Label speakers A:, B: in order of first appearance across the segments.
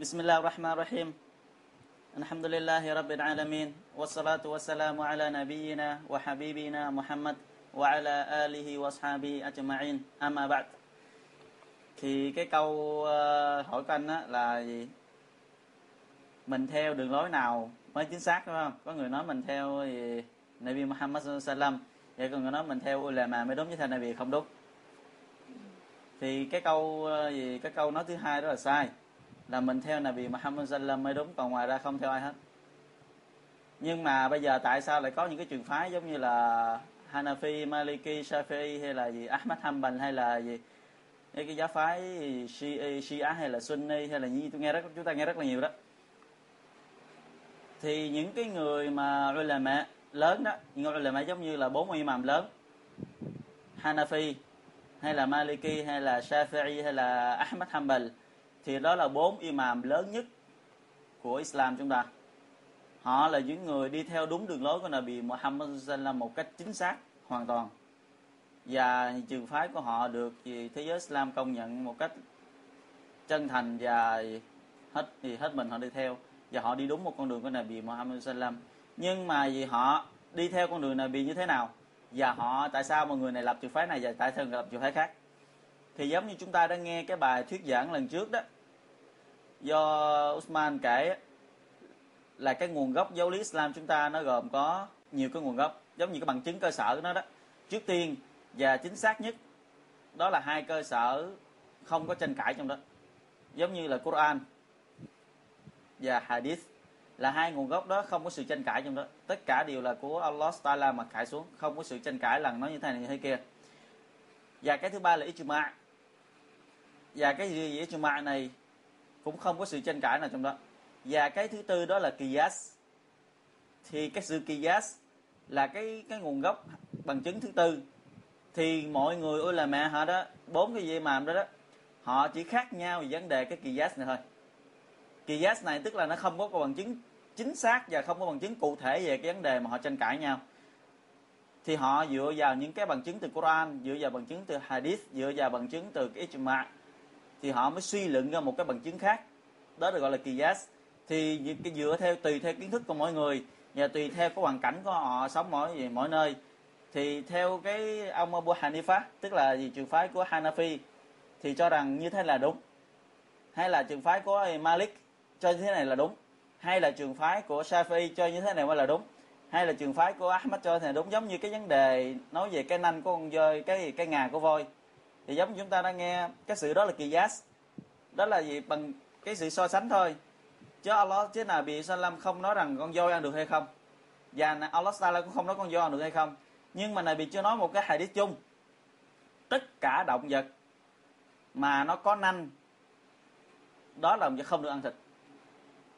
A: بسم الله الرحمن الرحيم الحمد لله رب العالمين والصلاة والسلام على نبينا وحبيبنا محمد وعلى آله وأصحابه أجمعين أما بعد thì cái câu ờ, hỏi của anh á là gì mình theo đường lối nào mới chính xác đúng không có người nói mình theo gì Nabi Muhammad sallam vậy còn người nói mình theo ulama mới đúng với theo Nabi không đúng thì cái câu ờ, gì cái câu nói thứ hai đó là sai là mình theo Nabi Muhammad sallam mới đúng còn ngoài ra không theo ai hết. Nhưng mà bây giờ tại sao lại có những cái trường phái giống như là Hanafi, Maliki, Shafi'i hay là gì Ahmad Hanbal hay là gì? Những cái giáo phái Shia, Shia hay là Sunni hay là gì? Tôi nghe rất chúng ta nghe rất là nhiều đó. Thì những cái người mà ulama lớn đó những người ulama giống như là bốn imam lớn Hanafi hay là Maliki hay là Shafi'i hay là Ahmad Hanbal thì đó là bốn imam lớn nhất của Islam chúng ta. Họ là những người đi theo đúng đường lối của Nabi Muhammad sallam một cách chính xác, hoàn toàn. Và trường phái của họ được thế giới Islam công nhận một cách chân thành và hết, thì hết mình họ đi theo. Và họ đi đúng một con đường của Nabi Muhammad sallam nhưng mà vì họ đi theo con đường Nabi như thế nào? Và họ, tại sao một người này lập trường phái này và tại sao người lập trường phái khác? Thì giống như chúng ta đã nghe cái bài thuyết giảng lần trước đó, do Usman kể là cái nguồn gốc giáo lý Islam chúng ta nó gồm có nhiều cái nguồn gốc, giống như cái bằng chứng cơ sở của nó đó. Trước tiên và chính xác nhất, đó là hai cơ sở không có tranh cãi trong đó. Giống như là Quran và Hadith là hai nguồn gốc đó không có sự tranh cãi trong đó. Tất cả đều là của Allah Taala mà cải xuống, không có sự tranh cãi lần nói như thế này như thế kia và cái thứ ba là ijma. Và cái gì ijma này cũng không có sự tranh cãi nào trong đó. Và cái thứ tư đó là kiyas thì cái sự kiyas là cái cái nguồn gốc bằng chứng thứ tư. Thì mọi người ôi là mẹ họ đó, bốn cái gì mà đó đó, họ chỉ khác nhau về vấn đề cái kiyas này thôi. Kiyas này tức là nó không có bằng chứng chính xác và không có bằng chứng cụ thể về cái vấn đề mà họ tranh cãi nhau thì họ dựa vào những cái bằng chứng từ Quran, dựa vào bằng chứng từ Hadith, dựa vào bằng chứng từ cái ijma. Thì họ mới suy luận ra một cái bằng chứng khác. Đó được gọi là kiyas thì cái dựa theo, tùy theo kiến thức của mỗi người và tùy theo cái hoàn cảnh của họ sống mỗi mỗi nơi. Thì theo cái ông Abu Hanifa, tức là gì trường phái của Hanafi, thì cho rằng như thế là đúng. Hay là trường phái của Malik cho như thế này là đúng. Hay là trường phái của Shafi cho như thế này mới là đúng hay là trường phái của Ahmad cho thì đúng giống như cái vấn đề nói về cái nanh của con voi cái cái ngà của voi. Thì giống chúng ta đang nghe, cái sự đó là kỳ giác đó là gì? Bằng cái sự so sánh thôi. Chứ Allah, chứ nào bị Salam không nói rằng con voi ăn được hay không. Và Allah Taala cũng không nói con voi ăn được hay không. Nhưng mà này bị chưa nói một cái hadith chung. Tất cả động vật mà nó có nanh, đó là động vật không được ăn thịt.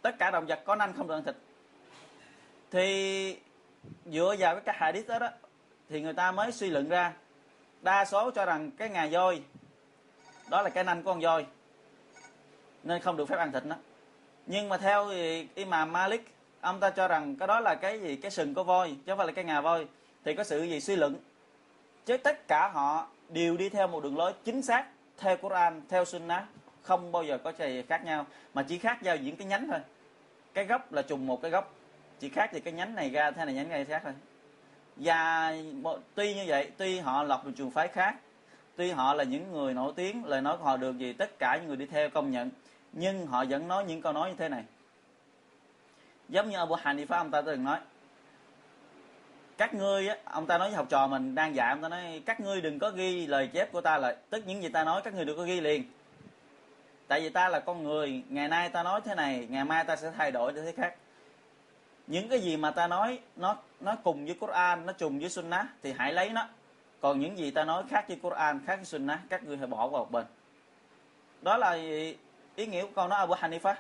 A: Tất cả động vật có nanh không được ăn thịt thì dựa vào cái hadith đó, đó thì người ta mới suy luận ra. Đa số cho rằng cái ngà voi đó là cái nanh của con voi nên không được phép ăn thịt nó. Nhưng mà theo thì Imam Malik ông ta cho rằng cái đó là cái gì? Cái sừng của voi chứ không phải là cái ngà voi. Thì có sự gì suy luận? Chứ tất cả họ đều đi theo một đường lối chính xác theo Quran theo Sunnah không bao giờ có gì khác nhau mà chỉ khác giao những cái nhánh thôi. Cái gốc là trùng một cái gốc chỉ khác thì cái nhánh này ra, thế này nhánh này khác thôi. Và tuy như vậy, tuy họ lọc một trường phái khác, tuy họ là những người nổi tiếng, lời nói của họ được gì, tất cả những người đi theo công nhận, nhưng họ vẫn nói những câu nói như thế này. Giống như Abu Hanifa, ông ta từng nói, các ngươi ông ta nói với học trò mình, đang dạy, ông ta nói, các ngươi đừng có ghi lời chép của ta lại, tức những gì ta nói, các ngươi đừng có ghi liền. Tại vì ta là con người, ngày nay ta nói thế này, ngày mai ta sẽ thay đổi để thế khác những cái gì mà ta nói nó nó cùng với Quran nó trùng với Sunnah thì hãy lấy nó. Còn những gì ta nói khác với Quran khác với Sunnah các ngươi hãy bỏ vào một bên. Đó là ý nghĩa của câu nói Abu Hanifa.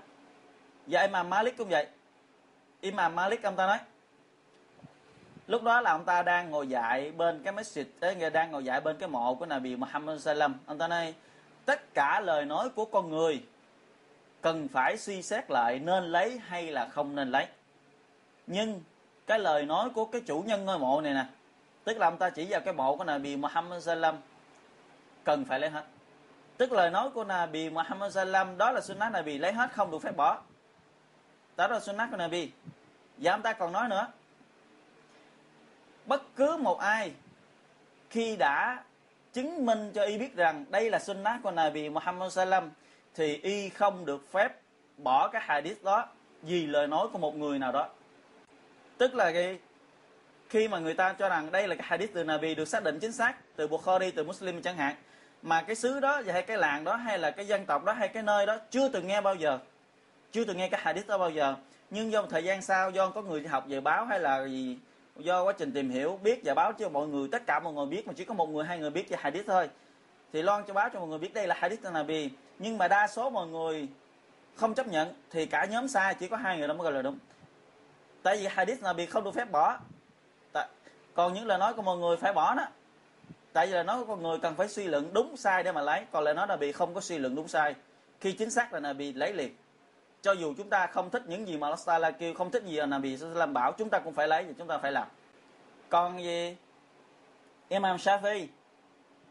A: Và Imam Malik cũng vậy. Imam Malik ông ta nói lúc đó là ông ta đang ngồi dạy bên cái masjid ấy, đang ngồi dạy bên cái mộ của Nabi Muhammad sallam. Ông ta nói tất cả lời nói của con người cần phải suy xét lại nên lấy hay là không nên lấy nhưng cái lời nói của cái chủ nhân ngôi mộ này nè, tức là ông ta chỉ vào cái mộ của Nabi Muhammad sallam, cần phải lấy hết. Tức lời nói của Nabi Muhammad Sallam, đó là sunnah Nabi lấy hết, không được phép bỏ. Đó là sunnah của Nabi. Và ông ta còn nói nữa, bất cứ một ai khi đã chứng minh cho y biết rằng đây là sunnah của Nabi Muhammad Sallam, thì y không được phép bỏ cái hadith đó vì lời nói của một người nào đó tức là cái, khi mà người ta cho rằng đây là cái hadith từ Nabi được xác định chính xác, từ Bukhari, từ Muslim chẳng hạn, mà cái xứ đó hay cái làng đó hay là cái dân tộc đó hay cái nơi đó chưa từng nghe bao giờ, chưa từng nghe cái hadith đó bao giờ. Nhưng do một thời gian sau, do có người học về báo hay là gì, do quá trình tìm hiểu, biết và báo cho mọi người, tất cả mọi người biết mà chỉ có một người, hai người biết về hadith thôi. Thì loan cho báo cho mọi người biết đây là hadith của Nabi. Nhưng mà đa số mọi người không chấp nhận, thì cả nhóm sai, chỉ có hai người đó mới gọi là đúng tại vì hadith Nabi không được phép bỏ. Tại, còn những lời nói của mọi người phải bỏ đó. Tại vì là nói con người cần phải suy luận đúng sai để mà lấy. Còn lời nói là bị không có suy luận đúng sai. Khi chính xác là Nabi lấy liền. Cho dù chúng ta không thích những gì mà Allah Taala kêu không thích gì là Nabi làm bảo chúng ta cũng phải lấy và chúng ta phải làm. Còn gì? Imam Shafi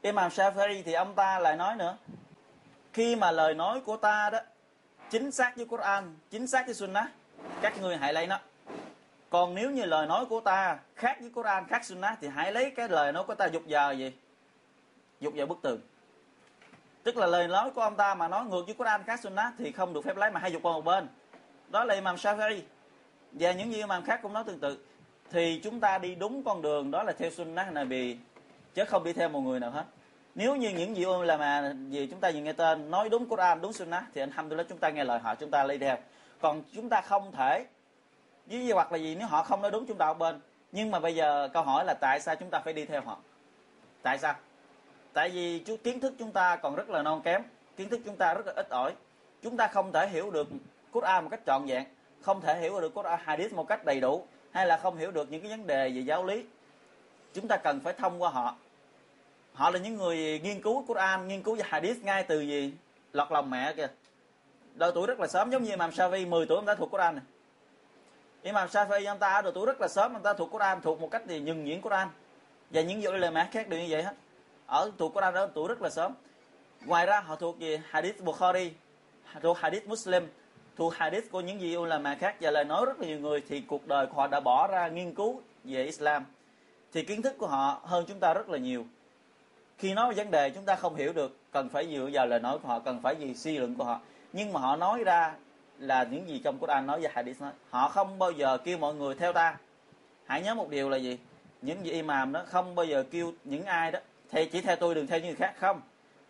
A: Imam Shafi thì ông ta lại nói nữa. Khi mà lời nói của ta đó chính xác với Quran chính xác với Sunnah các người hãy lấy nó còn nếu như lời nói của ta khác với Quran, khác Sunnah thì hãy lấy cái lời nói của ta dục giờ gì? Dục giờ bức tường. Tức là lời nói của ông ta mà nói ngược với Quran, khác Sunnah thì không được phép lấy mà hay dục qua một bên. Đó là Imam Shafi'i và những gì Imam khác cũng nói tương tự. Thì chúng ta đi đúng con đường, đó là theo Sunnah Nabi, chứ không đi theo một người nào hết. Nếu như những gì là mà gì chúng ta vừa nghe tên nói đúng Quran, đúng Sunnah thì anh alhamdulillah chúng ta nghe lời họ, chúng ta lấy theo. Còn chúng ta không thể với dụ hoặc là gì, nếu họ không nói đúng chúng ta ở bên. Nhưng mà bây giờ câu hỏi là tại sao chúng ta phải đi theo họ? Tại sao? Tại vì chú, kiến thức chúng ta còn rất là non kém, kiến thức chúng ta rất là ít ỏi. Chúng ta không thể hiểu được Quran một cách trọn vẹn, không thể hiểu được Quran, hadith một cách đầy đủ, hay là không hiểu được những cái vấn đề về giáo lý. Chúng ta cần phải thông qua họ. Họ là những người nghiên cứu Quran, nghiên cứu về hadith ngay từ gì? Lọt lòng mẹ kìa. Độ tuổi rất là sớm, giống như Imam Shafi 10 tuổi ông đã thuộc Quran này Imam Shafi'i ông ta ở độ tuổi rất là sớm, ông ta thuộc Quran, thuộc một cách thì nhường nhuyễn Quran. Và những dụ lời mẹ khác đều như vậy hết. Ở thuộc Quran ở tuổi rất là sớm. Ngoài ra, họ thuộc gì? Hadith Bukhari, thuộc hadith Muslim, thuộc hadith của những gì ulama khác. Và lời nói rất là nhiều người thì cuộc đời của họ đã bỏ ra nghiên cứu về Islam. Thì kiến thức của họ hơn chúng ta rất là nhiều. Khi nói về vấn đề chúng ta không hiểu được, cần phải dựa vào lời nói của họ, cần phải gì suy luận của họ. Nhưng mà họ nói ra là những gì trong Quran nói và Hadith nói. Họ không bao giờ kêu mọi người theo ta. Hãy nhớ một điều là gì? Những gì imam đó không bao giờ kêu những ai đó. Thì chỉ theo tôi đừng theo những người khác. Không.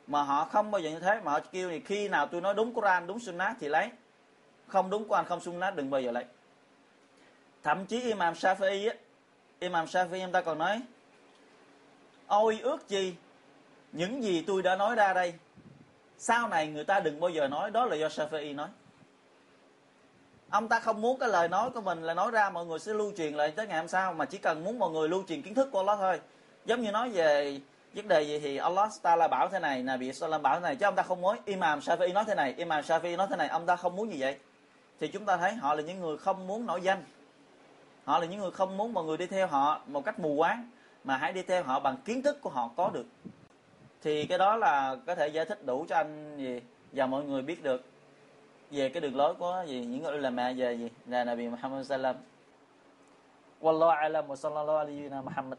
A: Mà họ không bao giờ như thế. Mà họ kêu thì khi nào tôi nói đúng Quran, đúng Sunnah thì lấy. Không đúng Quran, không Sunnah, đừng bao giờ lấy. Thậm chí imam Shafi'i á, imam Shafi'i em ta còn nói, ôi ước gì những gì tôi đã nói ra đây, sau này người ta đừng bao giờ nói. Đó là do Shafi'i nói ông ta không muốn cái lời nói của mình là nói ra mọi người sẽ lưu truyền lại tới ngày hôm sau, mà chỉ cần muốn mọi người lưu truyền kiến thức của Allah thôi. Giống như nói về vấn đề gì thì Allah ta là bảo thế này là bị Salam bảo thế này, chứ ông ta không muốn. Imam Shafi'i nói thế này, Imam Shafi'i nói thế này, ông ta không muốn như vậy. Thì chúng ta thấy họ là những người không muốn nổi danh. Họ là những người không muốn mọi người đi theo họ một cách mù quáng, mà hãy đi theo họ bằng kiến thức của họ có được. Thì cái đó là có thể giải thích đủ cho anh gì, và mọi người biết được về cái đường lối của gì, những người làm mẹ về gì, là Nabi Muhammad sallam. Wallahu alam wa sallallahu alaihi wa Muhammad.